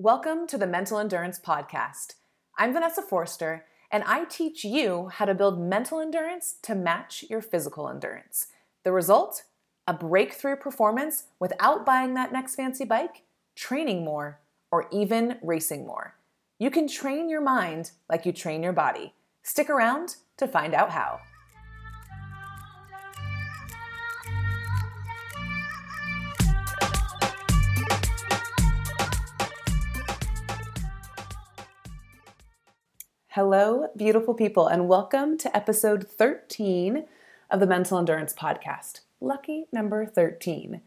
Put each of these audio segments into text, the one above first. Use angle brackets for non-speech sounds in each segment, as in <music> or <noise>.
Welcome to the Mental Endurance Podcast. I'm Vanessa Foerster, and I teach you how to build mental endurance to match your physical endurance. The result? A breakthrough performance without buying that next fancy bike, training more, or even racing more. You can train your mind like you train your body. Stick around to find out how. Hello, beautiful people, and welcome to episode 13 of the Mental Endurance Podcast. Lucky number 13.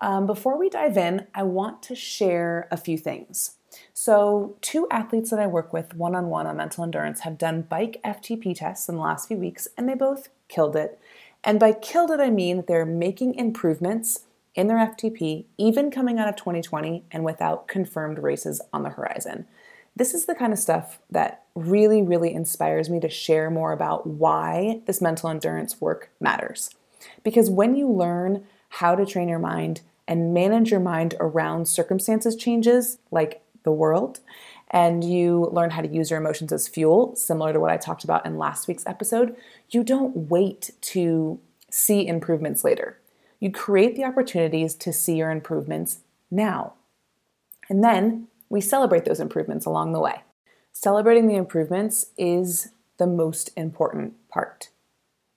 Um, before we dive in, I want to share a few things. So, two athletes that I work with one on one on mental endurance have done bike FTP tests in the last few weeks, and they both killed it. And by killed it, I mean that they're making improvements in their FTP, even coming out of 2020 and without confirmed races on the horizon. This is the kind of stuff that really, really inspires me to share more about why this mental endurance work matters. Because when you learn how to train your mind and manage your mind around circumstances changes like the world, and you learn how to use your emotions as fuel, similar to what I talked about in last week's episode, you don't wait to see improvements later. You create the opportunities to see your improvements now. And then we celebrate those improvements along the way. Celebrating the improvements is the most important part.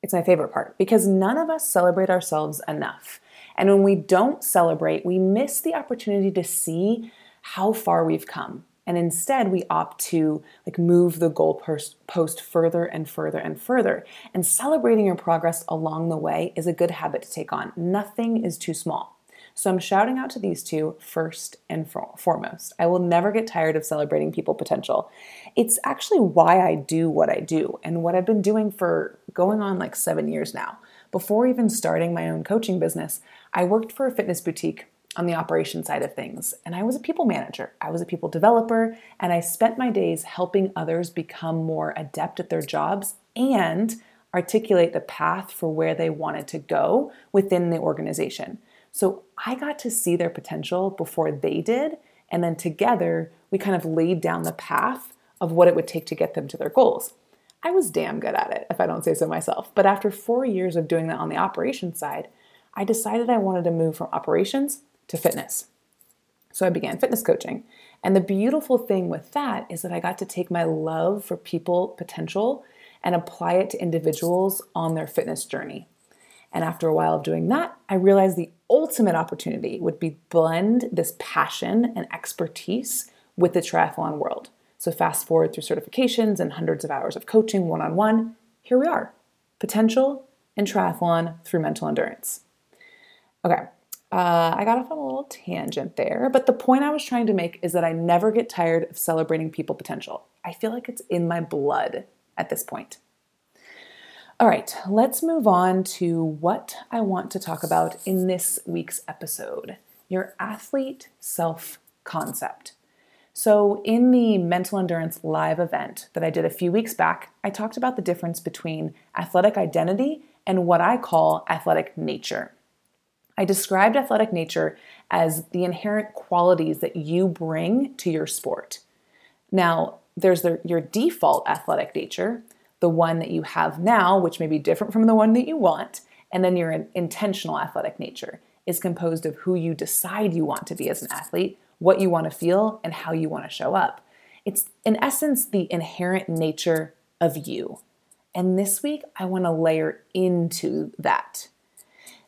It's my favorite part because none of us celebrate ourselves enough. And when we don't celebrate, we miss the opportunity to see how far we've come. And instead, we opt to like move the goalpost further and further and further. And celebrating your progress along the way is a good habit to take on. Nothing is too small. So I'm shouting out to these two first and foremost. I will never get tired of celebrating people potential. It's actually why I do what I do and what I've been doing for going on like seven years now. Before even starting my own coaching business, I worked for a fitness boutique on the operation side of things. And I was a people manager, I was a people developer, and I spent my days helping others become more adept at their jobs and articulate the path for where they wanted to go within the organization. So I got to see their potential before they did. And then together, we kind of laid down the path of what it would take to get them to their goals. I was damn good at it, if I don't say so myself. But after four years of doing that on the operations side, I decided I wanted to move from operations to fitness. So I began fitness coaching. And the beautiful thing with that is that I got to take my love for people potential and apply it to individuals on their fitness journey. And after a while of doing that, I realized the ultimate opportunity would be blend this passion and expertise with the triathlon world. So fast forward through certifications and hundreds of hours of coaching one-on-one, here we are. Potential and triathlon through mental endurance. Okay, uh, I got off on a little tangent there, but the point I was trying to make is that I never get tired of celebrating people potential. I feel like it's in my blood at this point. All right, let's move on to what I want to talk about in this week's episode your athlete self concept. So, in the Mental Endurance Live event that I did a few weeks back, I talked about the difference between athletic identity and what I call athletic nature. I described athletic nature as the inherent qualities that you bring to your sport. Now, there's the, your default athletic nature, the one that you have now, which may be different from the one that you want, and then your intentional athletic nature is composed of who you decide you want to be as an athlete, what you want to feel, and how you want to show up. It's, in essence, the inherent nature of you. And this week, I want to layer into that.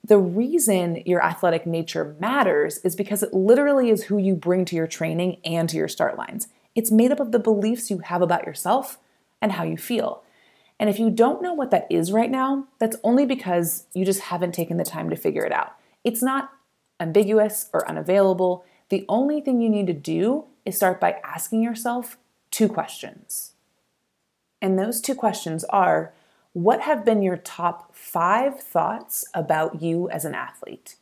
The reason your athletic nature matters is because it literally is who you bring to your training and to your start lines. It's made up of the beliefs you have about yourself and how you feel. And if you don't know what that is right now, that's only because you just haven't taken the time to figure it out. It's not ambiguous or unavailable. The only thing you need to do is start by asking yourself two questions. And those two questions are what have been your top five thoughts about you as an athlete?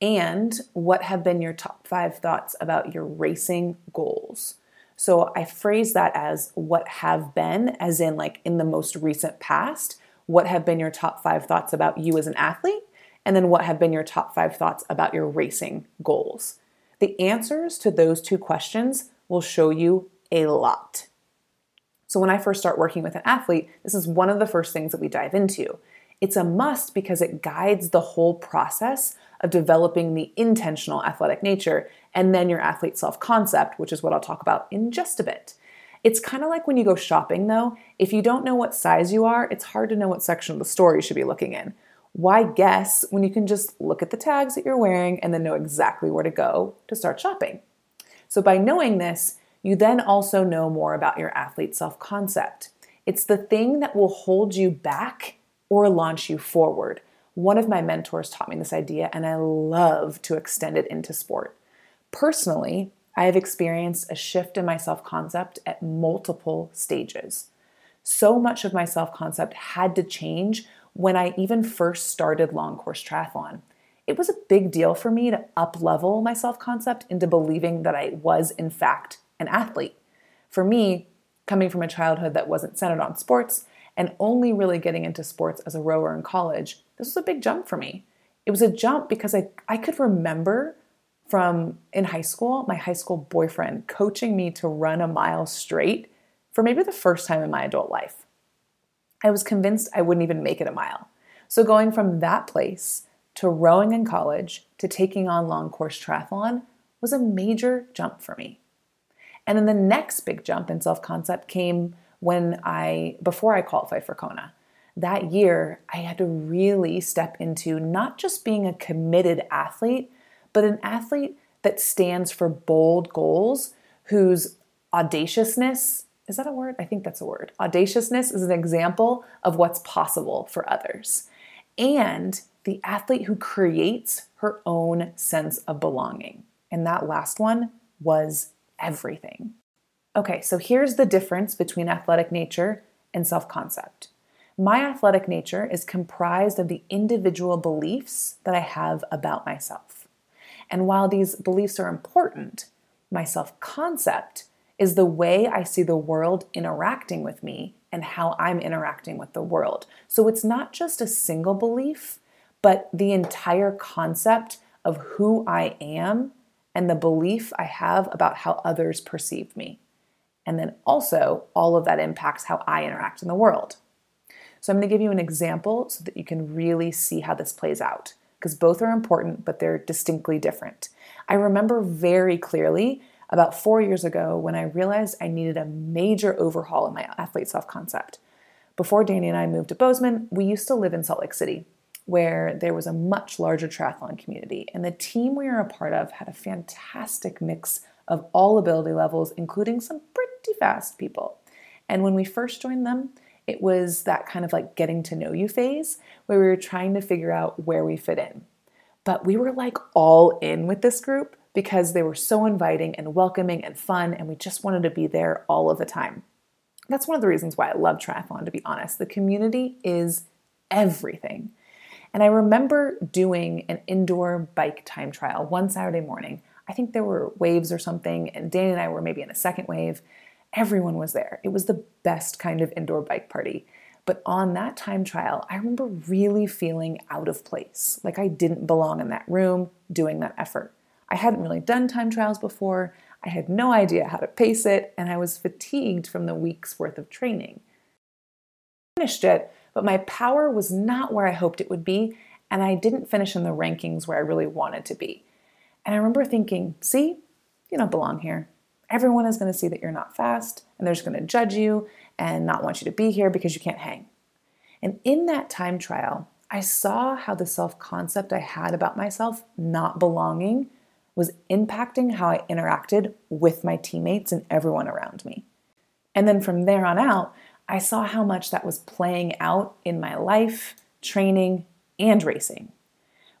And what have been your top five thoughts about your racing goals? So I phrase that as what have been, as in like in the most recent past, what have been your top five thoughts about you as an athlete? And then what have been your top five thoughts about your racing goals? The answers to those two questions will show you a lot. So, when I first start working with an athlete, this is one of the first things that we dive into. It's a must because it guides the whole process of developing the intentional athletic nature and then your athlete self concept, which is what I'll talk about in just a bit. It's kind of like when you go shopping, though. If you don't know what size you are, it's hard to know what section of the store you should be looking in. Why guess when you can just look at the tags that you're wearing and then know exactly where to go to start shopping? So, by knowing this, you then also know more about your athlete self concept. It's the thing that will hold you back or launch you forward. One of my mentors taught me this idea, and I love to extend it into sport. Personally, I have experienced a shift in my self concept at multiple stages. So much of my self concept had to change when I even first started long course triathlon. It was a big deal for me to up level my self concept into believing that I was, in fact, an athlete. For me, coming from a childhood that wasn't centered on sports and only really getting into sports as a rower in college, this was a big jump for me. It was a jump because I, I could remember from in high school, my high school boyfriend coaching me to run a mile straight for maybe the first time in my adult life. I was convinced I wouldn't even make it a mile. So going from that place to rowing in college to taking on long course triathlon was a major jump for me. And then the next big jump in self concept came when I, before I qualified for Kona. That year, I had to really step into not just being a committed athlete, but an athlete that stands for bold goals, whose audaciousness is that a word? I think that's a word. Audaciousness is an example of what's possible for others. And the athlete who creates her own sense of belonging. And that last one was everything. Okay, so here's the difference between athletic nature and self concept. My athletic nature is comprised of the individual beliefs that I have about myself. And while these beliefs are important, my self concept is the way I see the world interacting with me and how I'm interacting with the world. So it's not just a single belief, but the entire concept of who I am and the belief I have about how others perceive me. And then also, all of that impacts how I interact in the world. So, I'm going to give you an example so that you can really see how this plays out, because both are important, but they're distinctly different. I remember very clearly about four years ago when I realized I needed a major overhaul in my athlete self concept. Before Danny and I moved to Bozeman, we used to live in Salt Lake City where there was a much larger triathlon community. And the team we were a part of had a fantastic mix of all ability levels, including some pretty fast people. And when we first joined them, it was that kind of like getting to know you phase where we were trying to figure out where we fit in. But we were like all in with this group because they were so inviting and welcoming and fun, and we just wanted to be there all of the time. That's one of the reasons why I love triathlon, to be honest. The community is everything. And I remember doing an indoor bike time trial one Saturday morning. I think there were waves or something, and Danny and I were maybe in a second wave. Everyone was there. It was the best kind of indoor bike party. But on that time trial, I remember really feeling out of place, like I didn't belong in that room doing that effort. I hadn't really done time trials before, I had no idea how to pace it, and I was fatigued from the week's worth of training. I finished it, but my power was not where I hoped it would be, and I didn't finish in the rankings where I really wanted to be. And I remember thinking, see, you don't belong here. Everyone is going to see that you're not fast, and they're just going to judge you and not want you to be here because you can't hang. And in that time trial, I saw how the self concept I had about myself not belonging was impacting how I interacted with my teammates and everyone around me. And then from there on out, I saw how much that was playing out in my life, training, and racing.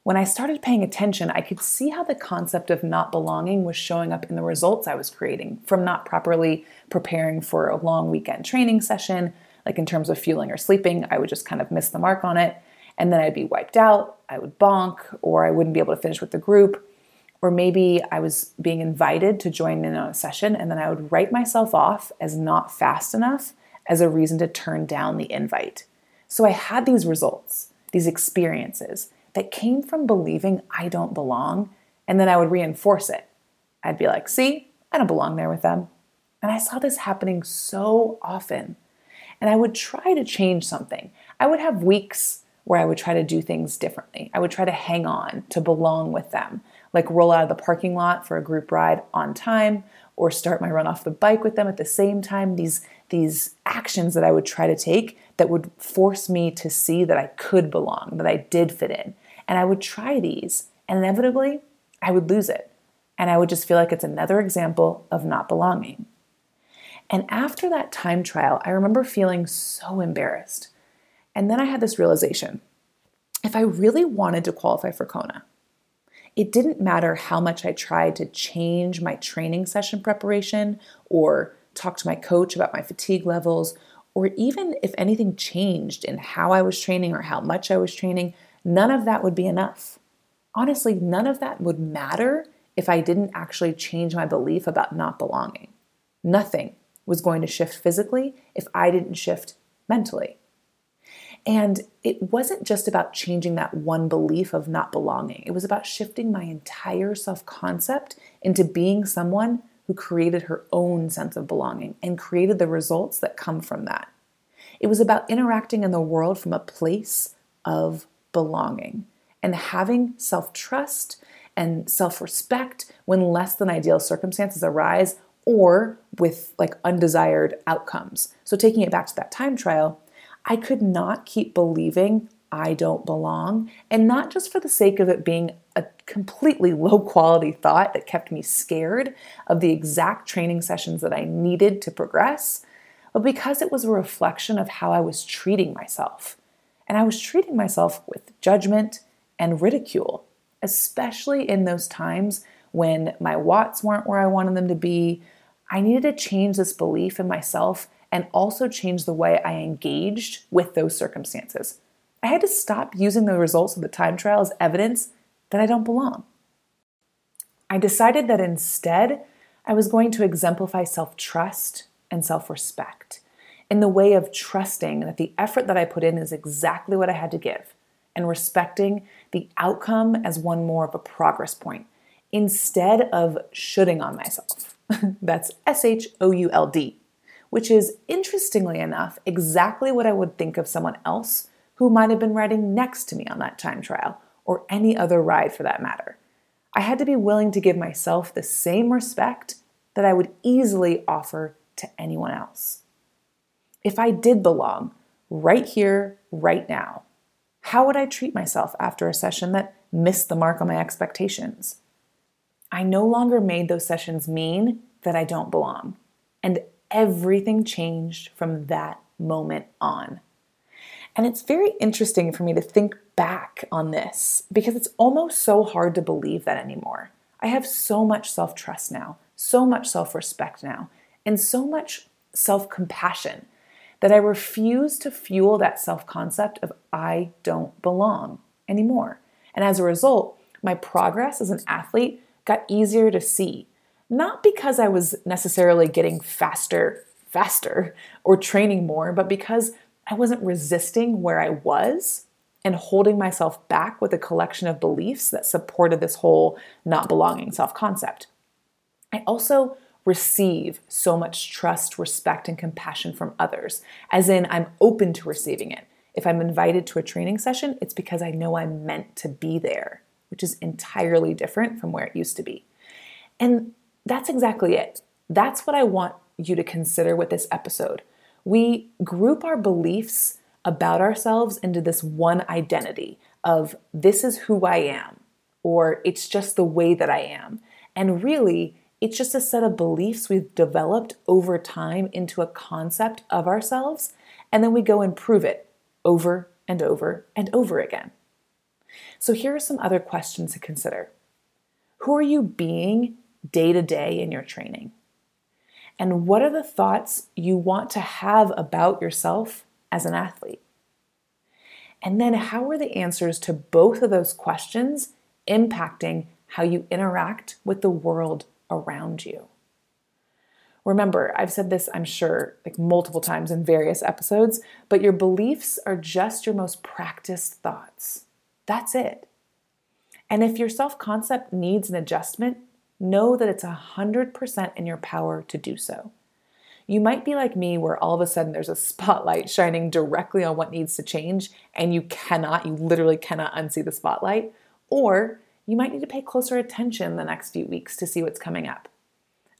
When I started paying attention, I could see how the concept of not belonging was showing up in the results I was creating from not properly preparing for a long weekend training session, like in terms of fueling or sleeping, I would just kind of miss the mark on it. And then I'd be wiped out, I would bonk, or I wouldn't be able to finish with the group. Or maybe I was being invited to join in on a session and then I would write myself off as not fast enough as a reason to turn down the invite. So I had these results, these experiences that came from believing I don't belong, and then I would reinforce it. I'd be like, see, I don't belong there with them. And I saw this happening so often. And I would try to change something. I would have weeks where I would try to do things differently. I would try to hang on to belong with them, like roll out of the parking lot for a group ride on time or start my run off the bike with them at the same time. These these actions that I would try to take that would force me to see that I could belong, that I did fit in. And I would try these, and inevitably, I would lose it. And I would just feel like it's another example of not belonging. And after that time trial, I remember feeling so embarrassed. And then I had this realization if I really wanted to qualify for Kona, it didn't matter how much I tried to change my training session preparation or talk to my coach about my fatigue levels, or even if anything changed in how I was training or how much I was training, none of that would be enough. Honestly, none of that would matter if I didn't actually change my belief about not belonging. Nothing was going to shift physically if I didn't shift mentally. And it wasn't just about changing that one belief of not belonging, it was about shifting my entire self concept into being someone who created her own sense of belonging and created the results that come from that. It was about interacting in the world from a place of belonging and having self trust and self respect when less than ideal circumstances arise or with like undesired outcomes. So, taking it back to that time trial, I could not keep believing I don't belong, and not just for the sake of it being a completely <laughs> low quality thought that kept me scared of the exact training sessions that I needed to progress, but because it was a reflection of how I was treating myself. And I was treating myself with judgment and ridicule, especially in those times when my watts weren't where I wanted them to be, I needed to change this belief in myself and also change the way I engaged with those circumstances. I had to stop using the results of the time trial as evidence that I don't belong. I decided that instead, I was going to exemplify self trust and self respect in the way of trusting that the effort that I put in is exactly what I had to give and respecting the outcome as one more of a progress point instead of shoulding on myself. <laughs> That's S H O U L D, which is interestingly enough exactly what I would think of someone else who might have been riding next to me on that time trial or any other ride for that matter. I had to be willing to give myself the same respect that I would easily offer to anyone else. If I did belong right here, right now, how would I treat myself after a session that missed the mark on my expectations? I no longer made those sessions mean that I don't belong. And everything changed from that moment on. And it's very interesting for me to think back on this because it's almost so hard to believe that anymore. I have so much self trust now, so much self respect now, and so much self compassion that I refuse to fuel that self concept of I don't belong anymore. And as a result, my progress as an athlete got easier to see. Not because I was necessarily getting faster, faster, or training more, but because I wasn't resisting where I was and holding myself back with a collection of beliefs that supported this whole not belonging self concept. I also receive so much trust, respect, and compassion from others, as in, I'm open to receiving it. If I'm invited to a training session, it's because I know I'm meant to be there which is entirely different from where it used to be. And that's exactly it. That's what I want you to consider with this episode. We group our beliefs about ourselves into this one identity of this is who I am, or it's just the way that I am. And really, it's just a set of beliefs we've developed over time into a concept of ourselves, and then we go and prove it over and over and over again. So, here are some other questions to consider Who are you being day to day in your training? And what are the thoughts you want to have about yourself as an athlete? And then, how are the answers to both of those questions impacting how you interact with the world around you? Remember, I've said this, I'm sure, like multiple times in various episodes, but your beliefs are just your most practiced thoughts. That's it. And if your self concept needs an adjustment, know that it's 100% in your power to do so. You might be like me, where all of a sudden there's a spotlight shining directly on what needs to change, and you cannot, you literally cannot unsee the spotlight. Or you might need to pay closer attention the next few weeks to see what's coming up.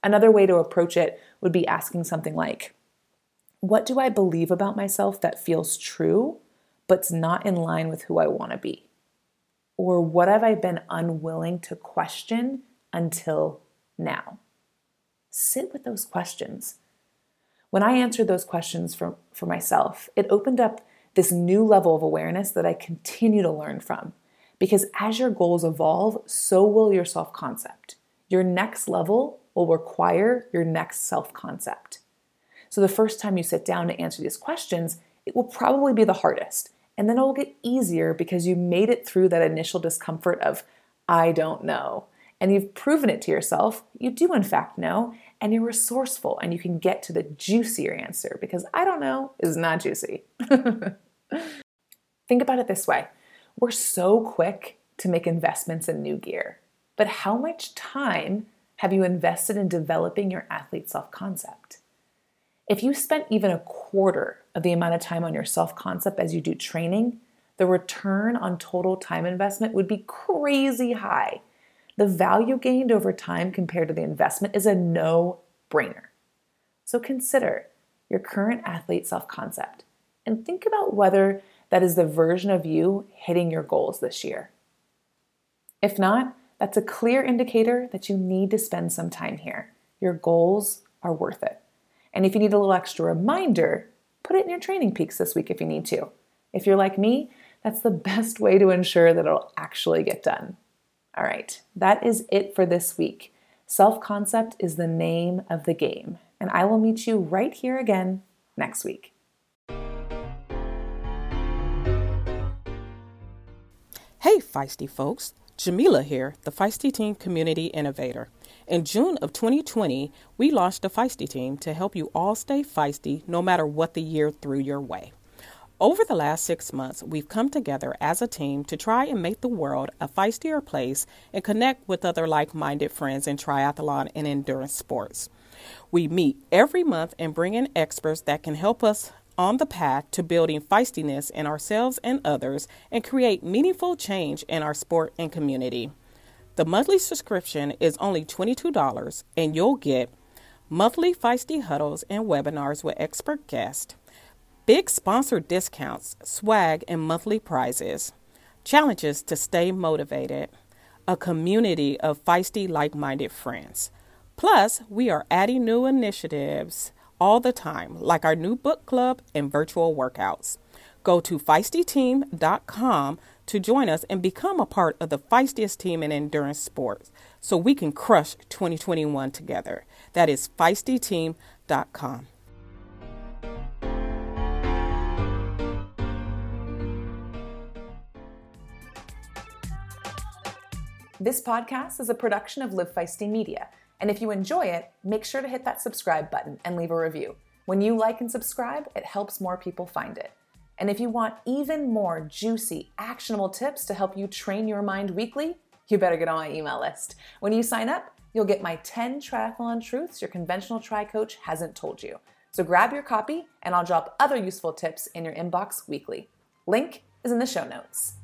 Another way to approach it would be asking something like, What do I believe about myself that feels true, but's not in line with who I want to be? Or what have I been unwilling to question until now? Sit with those questions. When I answered those questions for, for myself, it opened up this new level of awareness that I continue to learn from. Because as your goals evolve, so will your self concept. Your next level will require your next self concept. So the first time you sit down to answer these questions, it will probably be the hardest. And then it will get easier because you made it through that initial discomfort of, I don't know. And you've proven it to yourself. You do, in fact, know. And you're resourceful and you can get to the juicier answer because I don't know is not juicy. <laughs> Think about it this way we're so quick to make investments in new gear, but how much time have you invested in developing your athlete self concept? If you spent even a quarter of the amount of time on your self concept as you do training, the return on total time investment would be crazy high. The value gained over time compared to the investment is a no brainer. So consider your current athlete self concept and think about whether that is the version of you hitting your goals this year. If not, that's a clear indicator that you need to spend some time here. Your goals are worth it. And if you need a little extra reminder, put it in your TrainingPeaks this week if you need to. If you're like me, that's the <laughs> best way to ensure that it'll actually get done. All right, that is it for this week. Self concept is the name of the game, and I will meet you right here again next week. Hey, feisty folks. Jamila here, the Feisty Team Community Innovator. In June of 2020, we launched the Feisty Team to help you all stay feisty no matter what the year threw your way. Over the last six months, we've come together as a team to try and make the world a feistier place and connect with other like minded friends in triathlon and endurance sports. We meet every month and bring in experts that can help us on the path to building feistiness in ourselves and others and create meaningful change in our sport and community. The monthly subscription is only $22 and you'll get monthly feisty huddles and webinars with expert guests, big sponsor discounts, swag, and monthly prizes, challenges to stay motivated, a community of feisty like minded friends. Plus, we are adding new initiatives all the time, like our new book club and virtual workouts. Go to feistyteam.com to join us and become a part of the feistiest team in endurance sports so we can crush 2021 together. That is feistyteam.com. This podcast is a production of Live Feisty Media. And if you enjoy it, make sure to hit that subscribe button and leave a review. When you like and subscribe, it helps more people find it. And if you want even more juicy, actionable tips to help you train your mind weekly, you better get on my email list. When you sign up, you'll get my 10 triathlon truths your conventional tri coach hasn't told you. So grab your copy, and I'll drop other useful tips in your inbox weekly. Link is in the show notes.